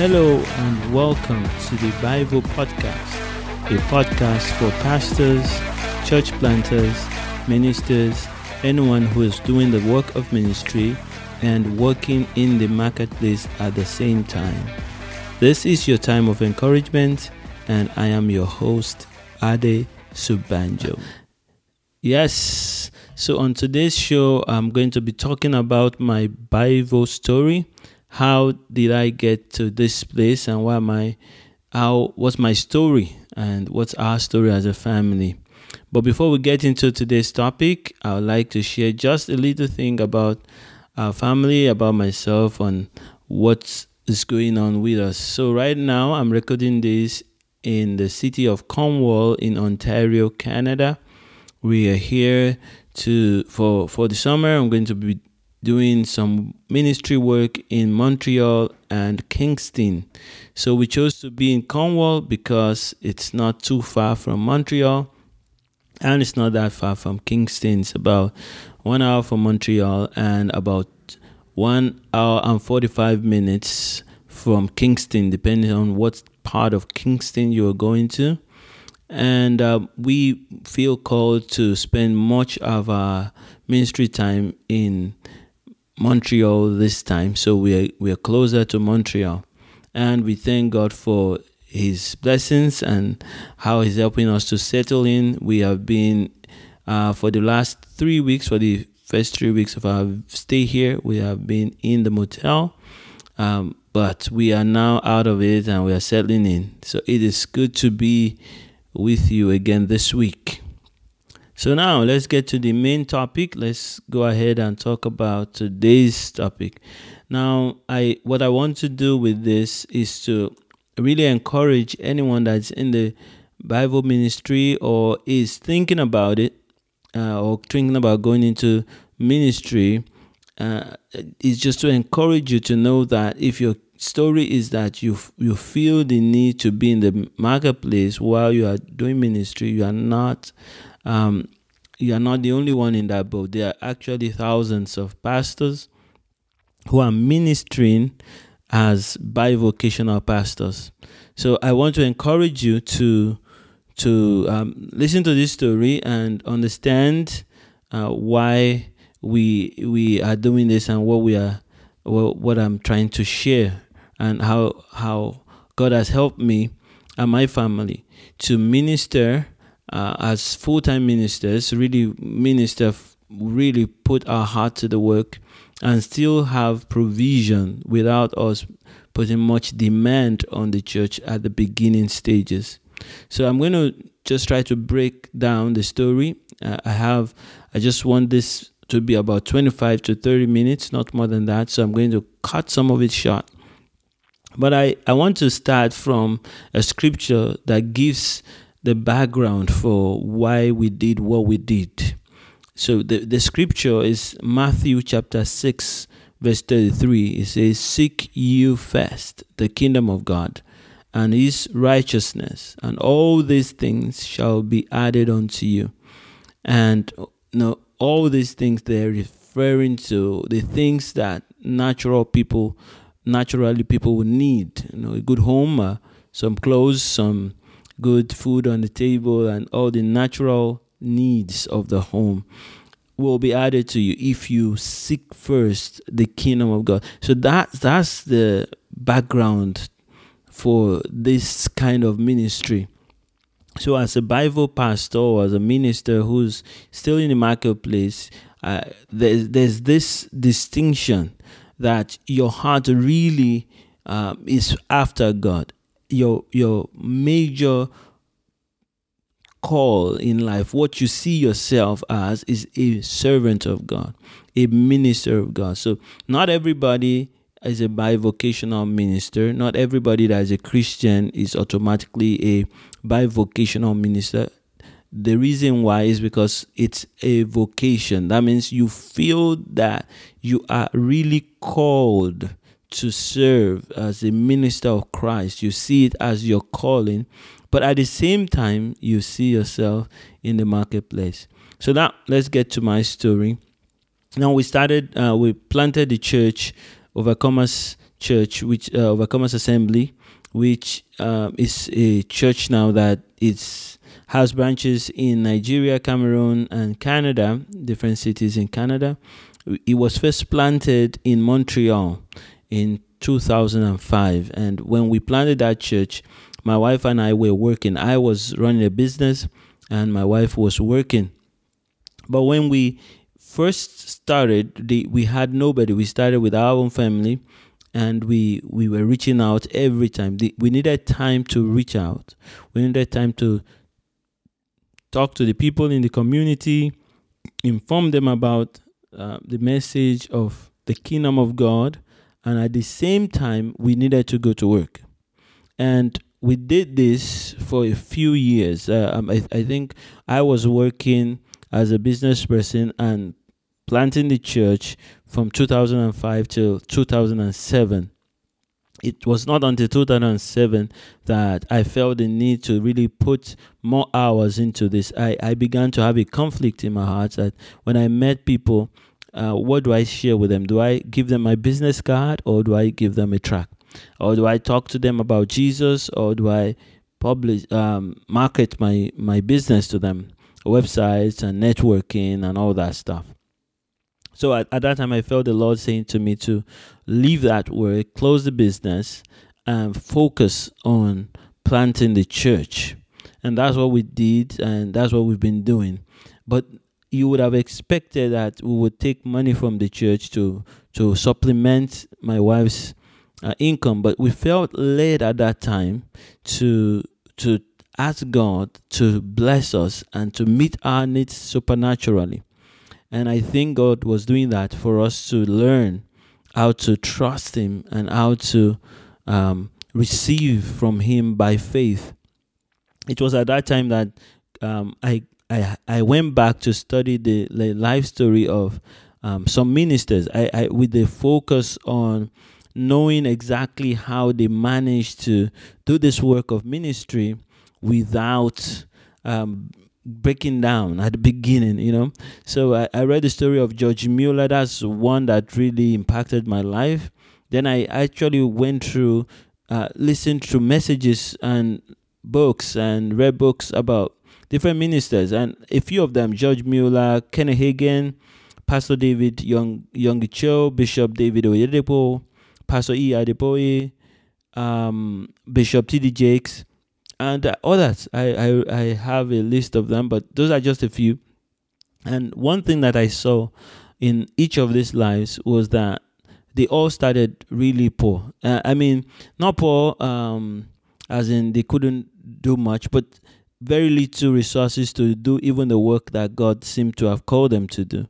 Hello and welcome to the Bivo Podcast, a podcast for pastors, church planters, ministers, anyone who is doing the work of ministry and working in the marketplace at the same time. This is your time of encouragement, and I am your host, Ade Sobanjo. Yes, so on today's show, I'm going to be talking about my Bivo story how did I get to this place and why my how what's my story and what's our story as a family. But before we get into today's topic, I would like to share just a little thing about our family, about myself, and what is going on with us. So right now I'm recording this in the city of Cornwall in Ontario, Canada. We are here to for for the summer. I'm going to be doing some ministry work in Montreal and Kingston. So we chose to be in Cornwall because it's not too far from Montreal and it's not that far from Kingston. It's about one hour from Montreal and about one hour and 45 minutes from Kingston, depending on what part of Kingston you are going to. And uh, we feel called to spend much of our ministry time in Montreal this time, so we are, we are closer to Montreal. And we thank God for His blessings and how He's helping us to settle in. We have been, uh, for the last three weeks, for the first three weeks of our stay here, we have been in the motel. Um, but we are now out of it and we are settling in. So it is good to be with you again this week. So now let's get to the main topic. Let's go ahead and talk about today's topic. Now, I what I want to do with this is to really encourage anyone that's in the Bivo ministry or is thinking about it uh, or thinking about going into ministry. Uh, is just to encourage you to know that if your story is that you you feel the need to be in the marketplace while you are doing ministry, you are not um, you are not the only one in that boat. There are actually thousands of pastors who are ministering as bivocational pastors. So I want to encourage you to to um, listen to this story and understand uh, why we we are doing this and what we are what, what I'm trying to share and how how God has helped me and my family to minister uh, as full time ministers, really minister, really put our heart to the work and still have provision without us putting much demand on the church at the beginning stages. So I'm going to just try to break down the story. Uh, I have, I just want this to be about 25 to 30 minutes, not more than that. So I'm going to cut some of it short. But I, I want to start from a scripture that gives the background for why we did what we did. So the, the scripture is Matthew chapter 6, verse 33. It says, Seek you first the kingdom of God and his righteousness, and all these things shall be added unto you. And you know, all these things they're referring to the things that natural people naturally people would need. You know, a good home, uh, some clothes, some good food on the table, and all the natural needs of the home will be added to you if you seek first the kingdom of God. So that that's the background for this kind of ministry. So as a Bivo pastor as a minister who's still in the marketplace, uh, there's there's this distinction that your heart really uh, is after God your your major call in life, what you see yourself as, is a servant of God, a minister of God. So, not everybody is a bivocational minister. Not everybody that is a Christian is automatically a bivocational minister. The reason why is because it's a vocation. That means you feel that you are really called to serve as a minister of Christ. You see it as your calling, but at the same time, you see yourself in the marketplace. So now let's get to my story. Now we started, uh, we planted the church, Overcomers Church, which uh, Overcomers Assembly, which uh, is a church now that is has branches in Nigeria, Cameroon, and Canada, different cities in Canada. It was first planted in Montreal in 2005, and when we planted that church, my wife and I were working. I was running a business, and my wife was working. But when we first started, the, we had nobody. We started with our own family, and we we were reaching out every time. The, we needed time to reach out. We needed time to talk to the people in the community, inform them about uh, the message of the kingdom of God, and at the same time, we needed to go to work. And we did this for a few years. Uh, um, I, I think I was working as a business person and planting the church from 2005 till 2007 it was not until 2007 that I felt the need to really put more hours into this. I, I began to have a conflict in my heart that when I met people, uh, what do I share with them? Do I give them my business card or do I give them a track? Or do I talk to them about Jesus or do I publish, um, market my, my business to them? Websites and networking and all that stuff. So at, at that time, I felt the Lord saying to me to leave that work, close the business, and focus on planting the church. And that's what we did, and that's what we've been doing. But you would have expected that we would take money from the church to to supplement my wife's uh, income, but we felt led at that time to to ask God to bless us and to meet our needs supernaturally. And I think God was doing that for us to learn how to trust Him and how to um, receive from Him by faith. It was at that time that um, I, I I went back to study the, the life story of um, some ministers. I, I with the focus on knowing exactly how they managed to do this work of ministry without um, breaking down at the beginning, you know. So I, I read the story of George Mueller. That's one that really impacted my life. Then I actually went through, uh, listened to messages and books and read books about different ministers and a few of them: George Mueller, Kenneth Hagin, Pastor David Young Yonggi Cho, Bishop David Oyedepo, Pastor E. Adeboye, um, Bishop T.D. Jakes and others. I, I I have a list of them, but those are just a few. And one thing that I saw in each of these lives was that they all started really poor. Uh, I mean, not poor, um, as in they couldn't do much, but very little resources to do even the work that God seemed to have called them to do.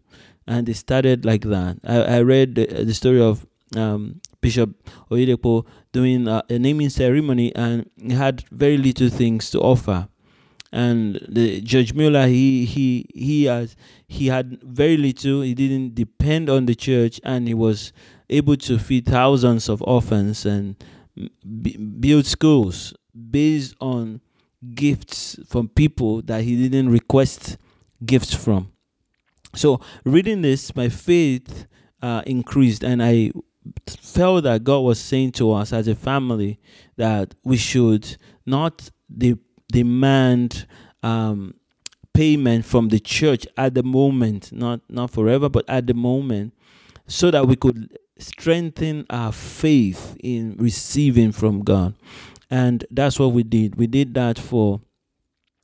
And they started like that. I, I read the, uh, the story of um, Bishop Oyedepo doing a, a naming ceremony, and he had very little things to offer. And the George Mueller, he he he has he had very little. He didn't depend on the church, and he was able to feed thousands of orphans and mm, b- build schools based on gifts from people that he didn't request gifts from. So reading this, my faith uh, increased, and I felt that God was saying to us as a family that we should not de- demand um, payment from the church at the moment, not not forever, but at the moment, so that we could strengthen our faith in receiving from God. And that's what we did. We did that for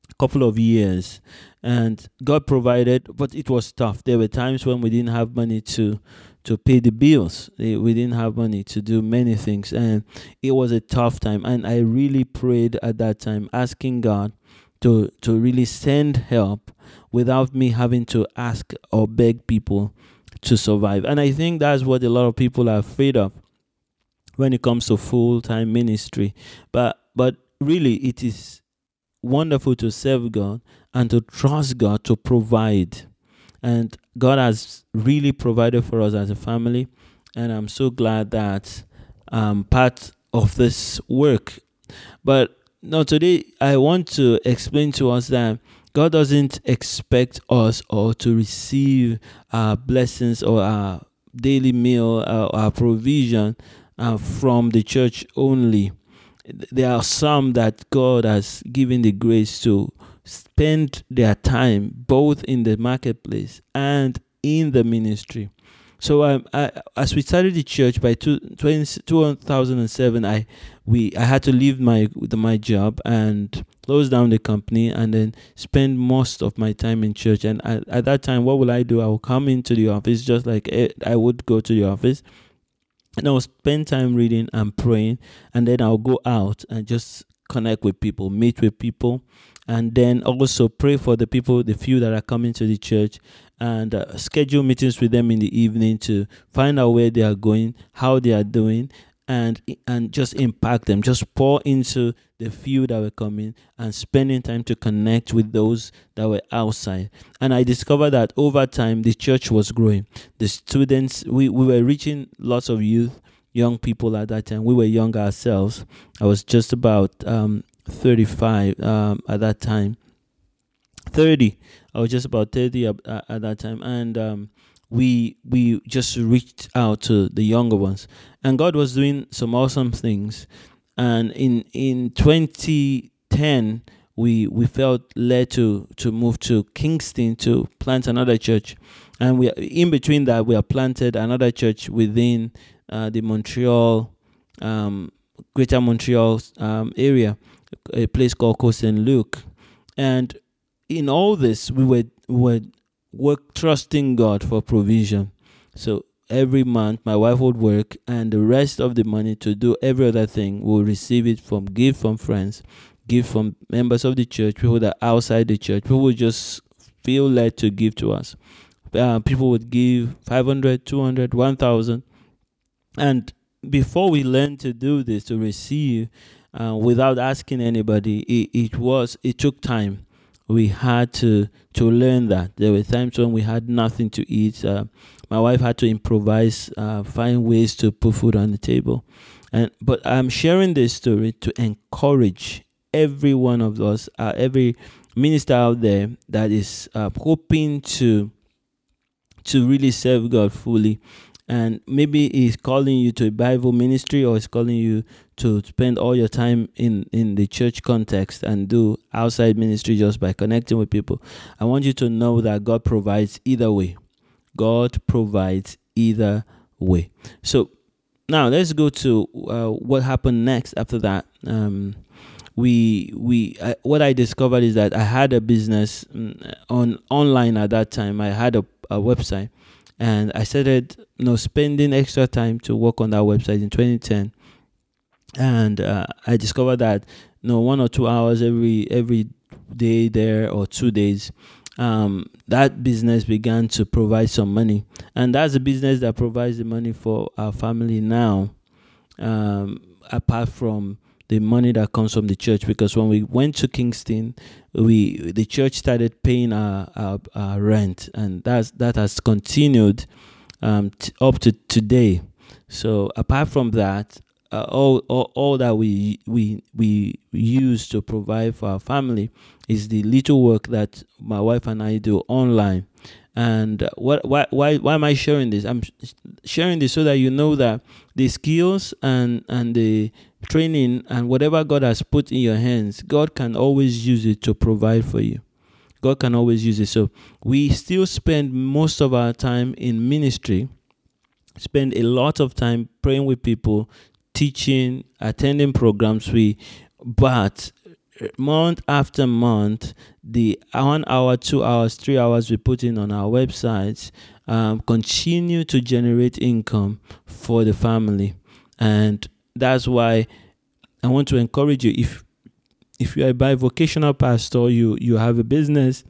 a couple of years and God provided, but it was tough. There were times when we didn't have money to to pay the bills. Eh, we didn't have money to do many things, and it was a tough time. And I really prayed at that time, asking God to to really send help without me having to ask or beg people to survive. And I think that's what a lot of people are afraid of when it comes to full time ministry. But but really, it is wonderful to serve God and to trust God to provide and God has really provided for us as a family. And I'm so glad that I'm part of this work. But now, today, I want to explain to us that God doesn't expect us or to receive our blessings or our daily meal or our provision uh, from the church only. There are some that God has given the grace to spend their time both in the marketplace and in the ministry. So um, I, as we started the church by two, 20, 2007, I we I had to leave my my job and close down the company and then spend most of my time in church. And at that time, what will I do? I will come into the office just like eh, I would go to the office, and I will spend time reading and praying, and then I'll go out and just connect with people, meet with people, and then also pray for the people, the few that are coming to the church, and uh, schedule meetings with them in the evening to find out where they are going, how they are doing, and and just impact them. Just pour into the few that were coming and spending time to connect with those that were outside. And I discovered that over time the church was growing. The students we, we were reaching lots of youth, young people at that time. We were young ourselves. I was just about um, 35 um, at that time. 30. I was just about 30 at, at that time. And um, we we just reached out to the younger ones. And God was doing some awesome things. And in in 2010, we we felt led to to move to Kingston to plant another church. And we in between that we have planted another church within uh, the Montreal um, Greater Montreal um, area a place called Côte Saint-Luc. And in all this, we were, we were work trusting God for provision. So every month, my wife would work, and the rest of the money to do every other thing, we'll receive it from give from friends, give from members of the church, people that are outside the church. People just feel led to give to us. Uh, people would give 500, 200, 1000. And before we learned to do this, to receive, uh, without asking anybody. It, it was it took time. We had to to learn that. There were times when we had nothing to eat. Uh, my wife had to improvise, uh, find ways to put food on the table. And but I'm sharing this story to encourage every one of us, uh, every minister out there that is uh, hoping to to really serve God fully and maybe he's calling you to a Bivo ministry or he's calling you to spend all your time in in the church context and do outside ministry just by connecting with people. I want you to know that God provides either way. God provides either way. So now let's go to uh, what happened next after that. Um, we we uh, what I discovered is that I had a business mm, on online at that time. I had a, a website and I started you know spending extra time to work on that website in 2010 and uh, I discovered that you know one or two hours every every day there or two days um, that business began to provide some money. And that's a business that provides the money for our family now um, apart from the money that comes from the church. Because when we went to Kingston, we the church started paying our, our, our rent, and that's that has continued um, t- up to today. So apart from that, uh, all, all all that we we we use to provide for our family is the little work that my wife and I do online. And what why why why am I sharing this? I'm sharing this so that you know that the skills and and the training and whatever God has put in your hands, God can always use it to provide for you. God can always use it. So we still spend most of our time in ministry, spend a lot of time praying with people, teaching, attending programs. We, but month after month, the one hour, two hours, three hours we put in on our websites um, continue to generate income for the family, and that's why I want to encourage you if if you're a bivocational pastor, you you have a business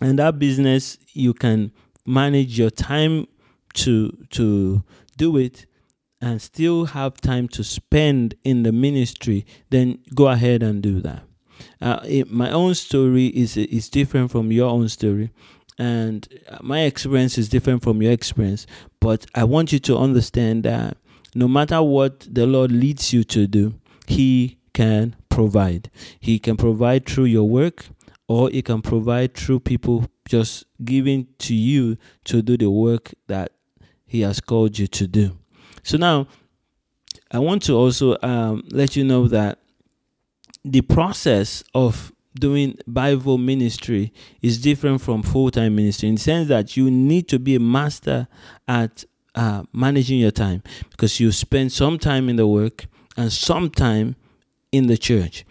and that business you can manage your time to to do it and still have time to spend in the ministry, then go ahead and do that. Uh, it, my own story is is different from your own story, and my experience is different from your experience. But I want you to understand that no matter what the Lord leads you to do, He can provide. He can provide through your work, or He can provide through people just giving to you to do the work that He has called you to do. So now, I want to also um, let you know that the process of doing Bivo ministry is different from full time ministry in the sense that you need to be a master at uh, managing your time because you spend some time in the work and some time in the church.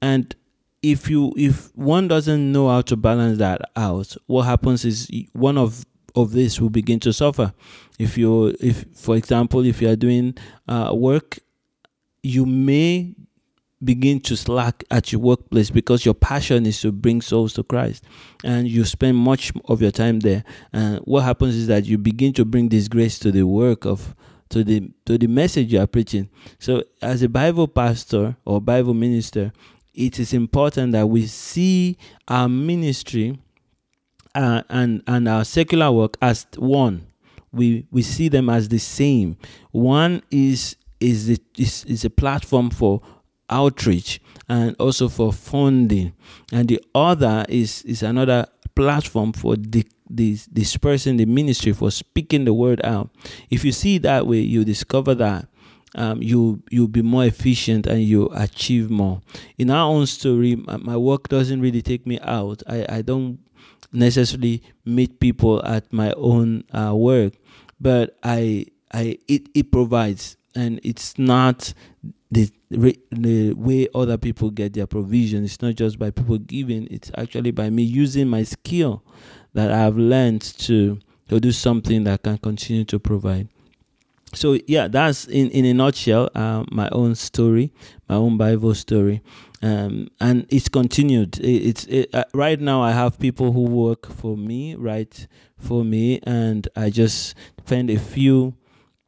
And if you if one doesn't know how to balance that out, what happens is one of of this will begin to suffer. If you if for example if you are doing uh, work, you may begin to slack at your workplace because your passion is to bring souls to Christ and you spend much of your time there and what happens is that you begin to bring disgrace to the work of to the to the message you are preaching so as a bivo pastor or bivo minister it is important that we see our ministry uh, and and our secular work as one. We we see them as the same. One is is the, is, is a platform for outreach and also for funding. And the other is is another platform for the, this dispersing the ministry for speaking the word out. If you see that way you discover that um, you you'll be more efficient and you achieve more. In our own story my, my work doesn't really take me out. I, I don't necessarily meet people at my own uh, work but i i it, it provides and it's not the the way other people get their provision. It's not just by people giving; it's actually by me using my skill that I've learned to to do something that can continue to provide. So yeah, that's in in a nutshell uh, my own story, my own Bivo story, um, and it's continued. It, it's it, uh, right now I have people who work for me, right for me, and I just spend a few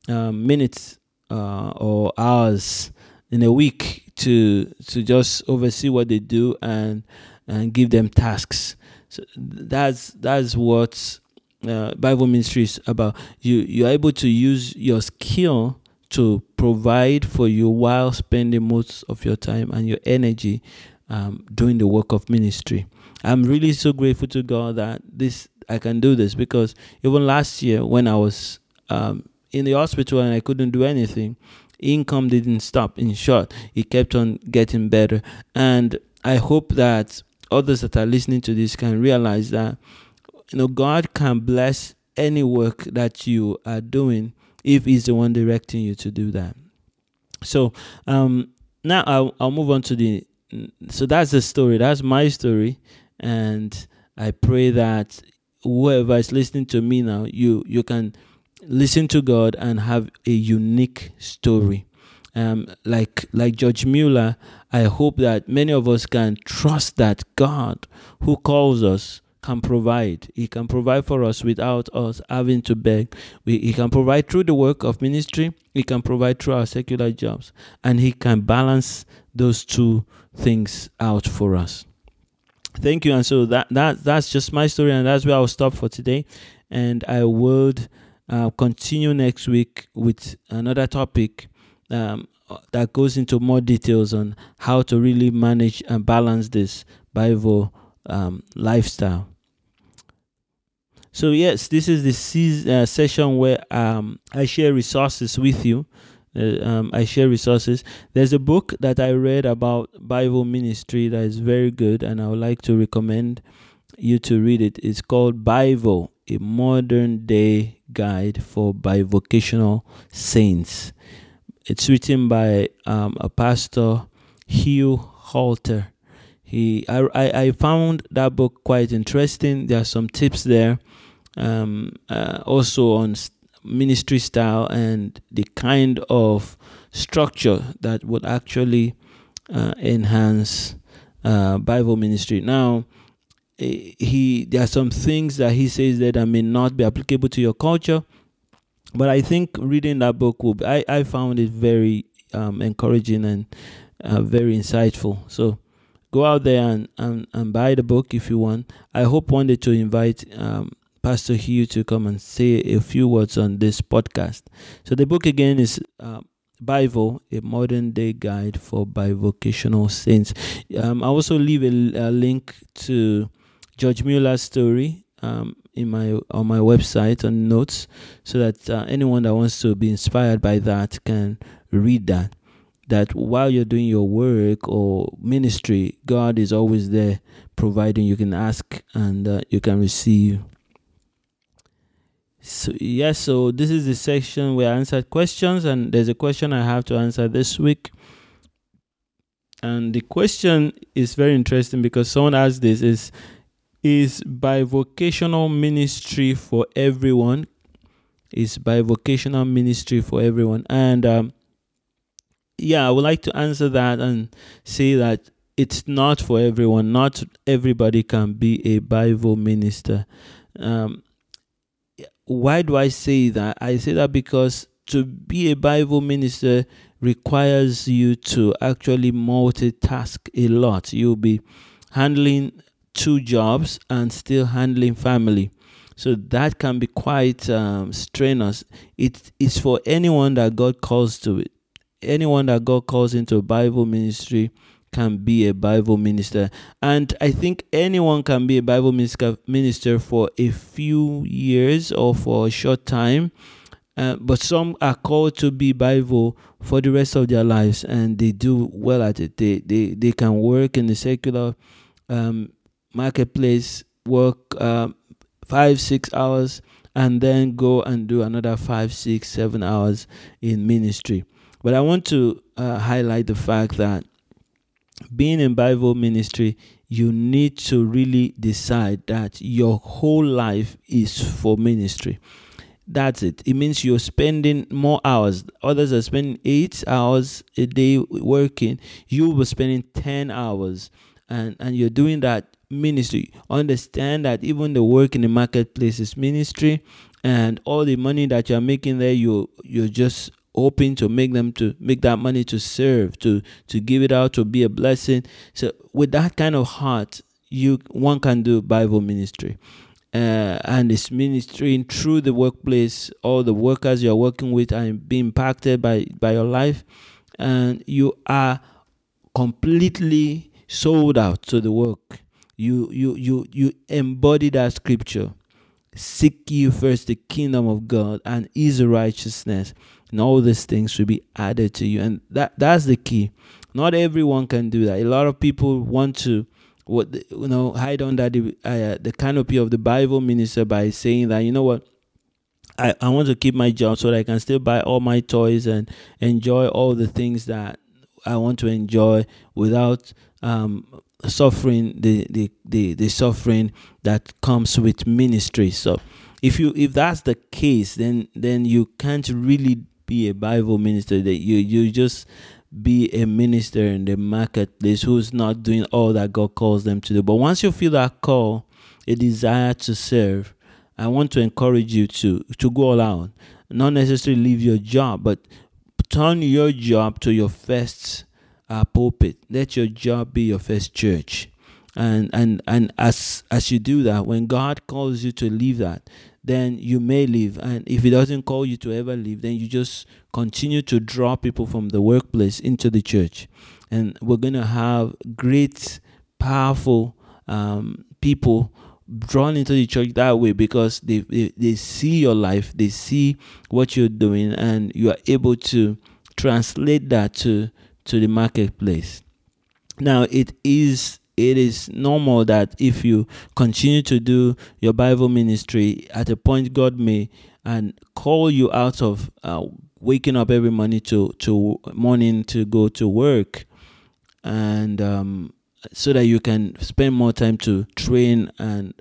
um, minutes uh, or hours in a week to to just oversee what they do and and give them tasks. So that's that's what uh, Bivo ministry is about. You you're able to use your skill to provide for you while spending most of your time and your energy um, doing the work of ministry. I'm really so grateful to God that this I can do this because even last year when I was um, in the hospital and I couldn't do anything, income didn't stop. In short, it kept on getting better. And I hope that others that are listening to this can realize that you know God can bless any work that you are doing if He's the one directing you to do that. So um, now I'll, I'll move on to the. So that's the story. That's my story, and I pray that whoever is listening to me now, you you can listen to God and have a unique story. Um, like like George Mueller, I hope that many of us can trust that God, who calls us, can provide. He can provide for us without us having to beg. We, he can provide through the work of ministry. He can provide through our secular jobs, and he can balance those two things out for us. Thank you. And so that that that's just my story, and that's where I'll stop for today. And I would uh, continue next week with another topic um, that goes into more details on how to really manage and balance this Bivo um, lifestyle. So yes, this is the se- uh, session where um, I share resources with you. Uh, um, I share resources. There's a book that I read about Bivo ministry that is very good, and I would like to recommend you to read it. It's called BiVo, a modern day guide for bivocational saints. It's written by um, a pastor, Hugh Halter. He, I, I, I found that book quite interesting. There are some tips there, um, uh, also on ministry style and the kind of structure that would actually uh, enhance uh, Bivo ministry. Now, Eh, he there are some things that he says that may not be applicable to your culture but i think reading that book will be, i i found it very um, encouraging and uh, very insightful so go out there and, and and buy the book if you want i hope one day to invite um, pastor hugh to come and say a few words on this podcast so the book again is uh, BiVo, a modern day guide for bivocational saints. Um, I also leave a, a link to George Mueller's story um, in my on my website on notes, so that uh, anyone that wants to be inspired by that can read that. That while you're doing your work or ministry, God is always there providing. You can ask and uh, you can receive. So yes, so this is the section where I answered questions, and there's a question I have to answer this week. And the question is very interesting because someone asked this is is bivocational ministry for everyone? Is bivocational ministry for everyone? And um, yeah, I would like to answer that and say that it's not for everyone. Not everybody can be a Bivo minister. Um, why do I say that? I say that because to be a Bivo minister requires you to actually multitask a lot. You'll be handling two jobs and still handling family. So that can be quite um, strenuous. It is for anyone that God calls to it. Anyone that God calls into Bivo ministry can be a Bivo minister. And I think anyone can be a Bivo minister for a few years or for a short time. Uh, but some are called to be Bivo for the rest of their lives, and they do well at it. They they, they can work in the secular um, marketplace, work uh, five six hours, and then go and do another five six seven hours in ministry. But I want to uh, highlight the fact that being in Bivo ministry, you need to really decide that your whole life is for ministry. That's it. It means you're spending more hours. Others are spending eight hours a day working. You be spending 10 hours. And, and you're doing that ministry. Understand that even the work in the marketplace is ministry. And all the money that you're making there, you you're just hoping to make them to make that money to serve to to give it out to be a blessing. So with that kind of heart you one can do bivo ministry. Uh, and it's ministering through the workplace all the workers you're working with are being impacted by by your life. And you are completely sold out to the work. You you you you embody that scripture. Seek you first the kingdom of god and his righteousness and all these things should be added to you. And that that's the key. Not everyone can do that. A lot of people want to what you know hide under the uh, the canopy of the bivo minister by saying that you know what? I, I want to keep my job so that I can still buy all my toys and enjoy all the things that I want to enjoy without um, suffering the, the, the, the suffering that comes with ministry. So if you if that's the case, then then you can't really be a Bivo minister. That you you just be a minister in the marketplace who's not doing all that God calls them to do. But once you feel that call, a desire to serve, I want to encourage you to to go all out. Not necessarily leave your job, but turn your job to your first uh, pulpit. Let your job be your first church. And and and as as you do that, when God calls you to leave that, then you may leave. And if He doesn't call you to ever leave, then you just continue to draw people from the workplace into the church. And we're going to have great, powerful um, people drawn into the church that way because they, they, they see your life, they see what you're doing, and you are able to translate that to, to the marketplace. Now, it is it is normal that if you continue to do your Bivo ministry, at a point God may and call you out of uh, waking up every morning to to morning to go to work, and um, so that you can spend more time to train and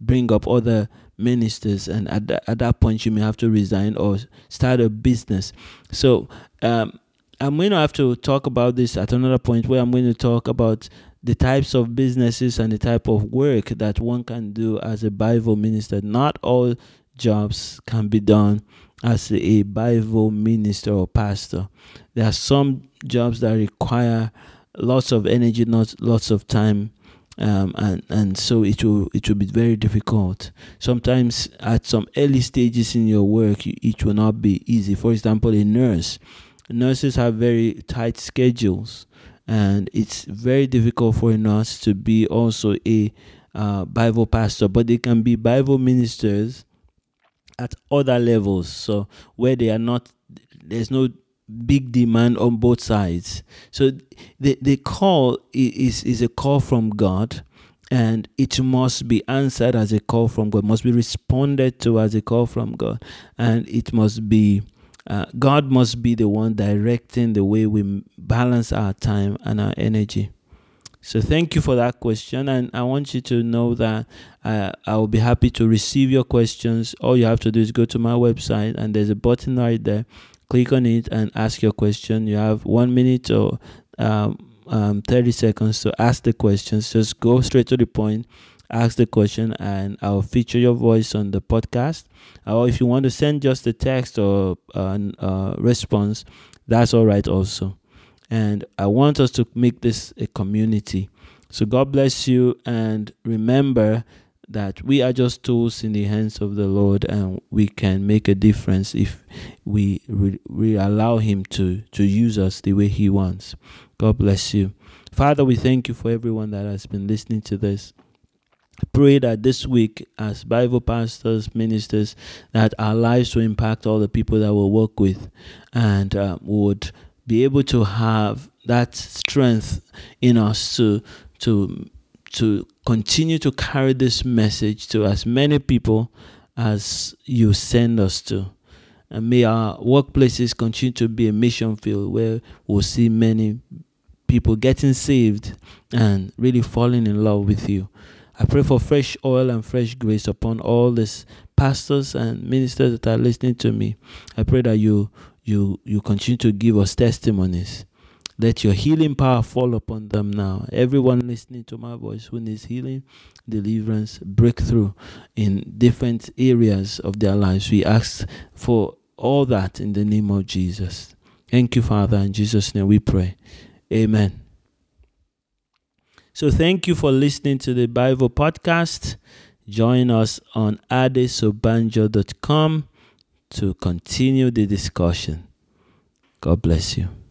bring up other ministers and at, the, at that point you may have to resign or start a business. So um, i'm going to have to talk about this at another point where i'm going to talk about the types of businesses and the type of work that one can do as a Bivo minister. Not all jobs can be done as a Bivo minister or pastor. There are some jobs that require lots of energy, not lots of time. Um, and and so it will it will be very difficult. Sometimes at some early stages in your work, it will not be easy. For example, a nurse, nurses have very tight schedules and it's very difficult for us to be also a uh, Bivo pastor, but they can be Bivo ministers at other levels. So where they are not, there's no big demand on both sides. So the the call is is a call from God and it must be answered as a call from God, must be responded to as a call from God, and it must be uh, God must be the one directing the way we balance our time and our energy. So thank you for that question, and I want you to know that uh, I will be happy to receive your questions. All you have to do is go to my website, and there's a button right there. Click on it and ask your question. You have one minute or um, um, 30 seconds to ask the questions. Just go straight to the point, ask the question, and I'll feature your voice on the podcast. Or if you want to send just a text or a uh, response, that's all right also. And I want us to make this a community. So God bless you. And remember that we are just tools in the hands of the Lord and we can make a difference if we, we, we allow Him to, to use us the way He wants. God bless you. Father, we thank you for everyone that has been listening to this pray that this week as bivo pastors ministers that our lives will impact all the people that we work with and uh, would be able to have that strength in us to to to continue to carry this message to as many people as you send us to. And may our workplaces continue to be a mission field where we'll see many people getting saved and really falling in love with you. I pray for fresh oil and fresh grace upon all these pastors and ministers that are listening to me. I pray that you you you continue to give us testimonies. Let your healing power fall upon them now. Everyone listening to my voice who needs healing, deliverance, breakthrough in different areas of their lives. We ask for all that in the name of Jesus. Thank you, Father. In Jesus' name we pray. Amen. So thank you for listening to the Bivo podcast. Join us on adesobanjo.com to continue the discussion. God bless you.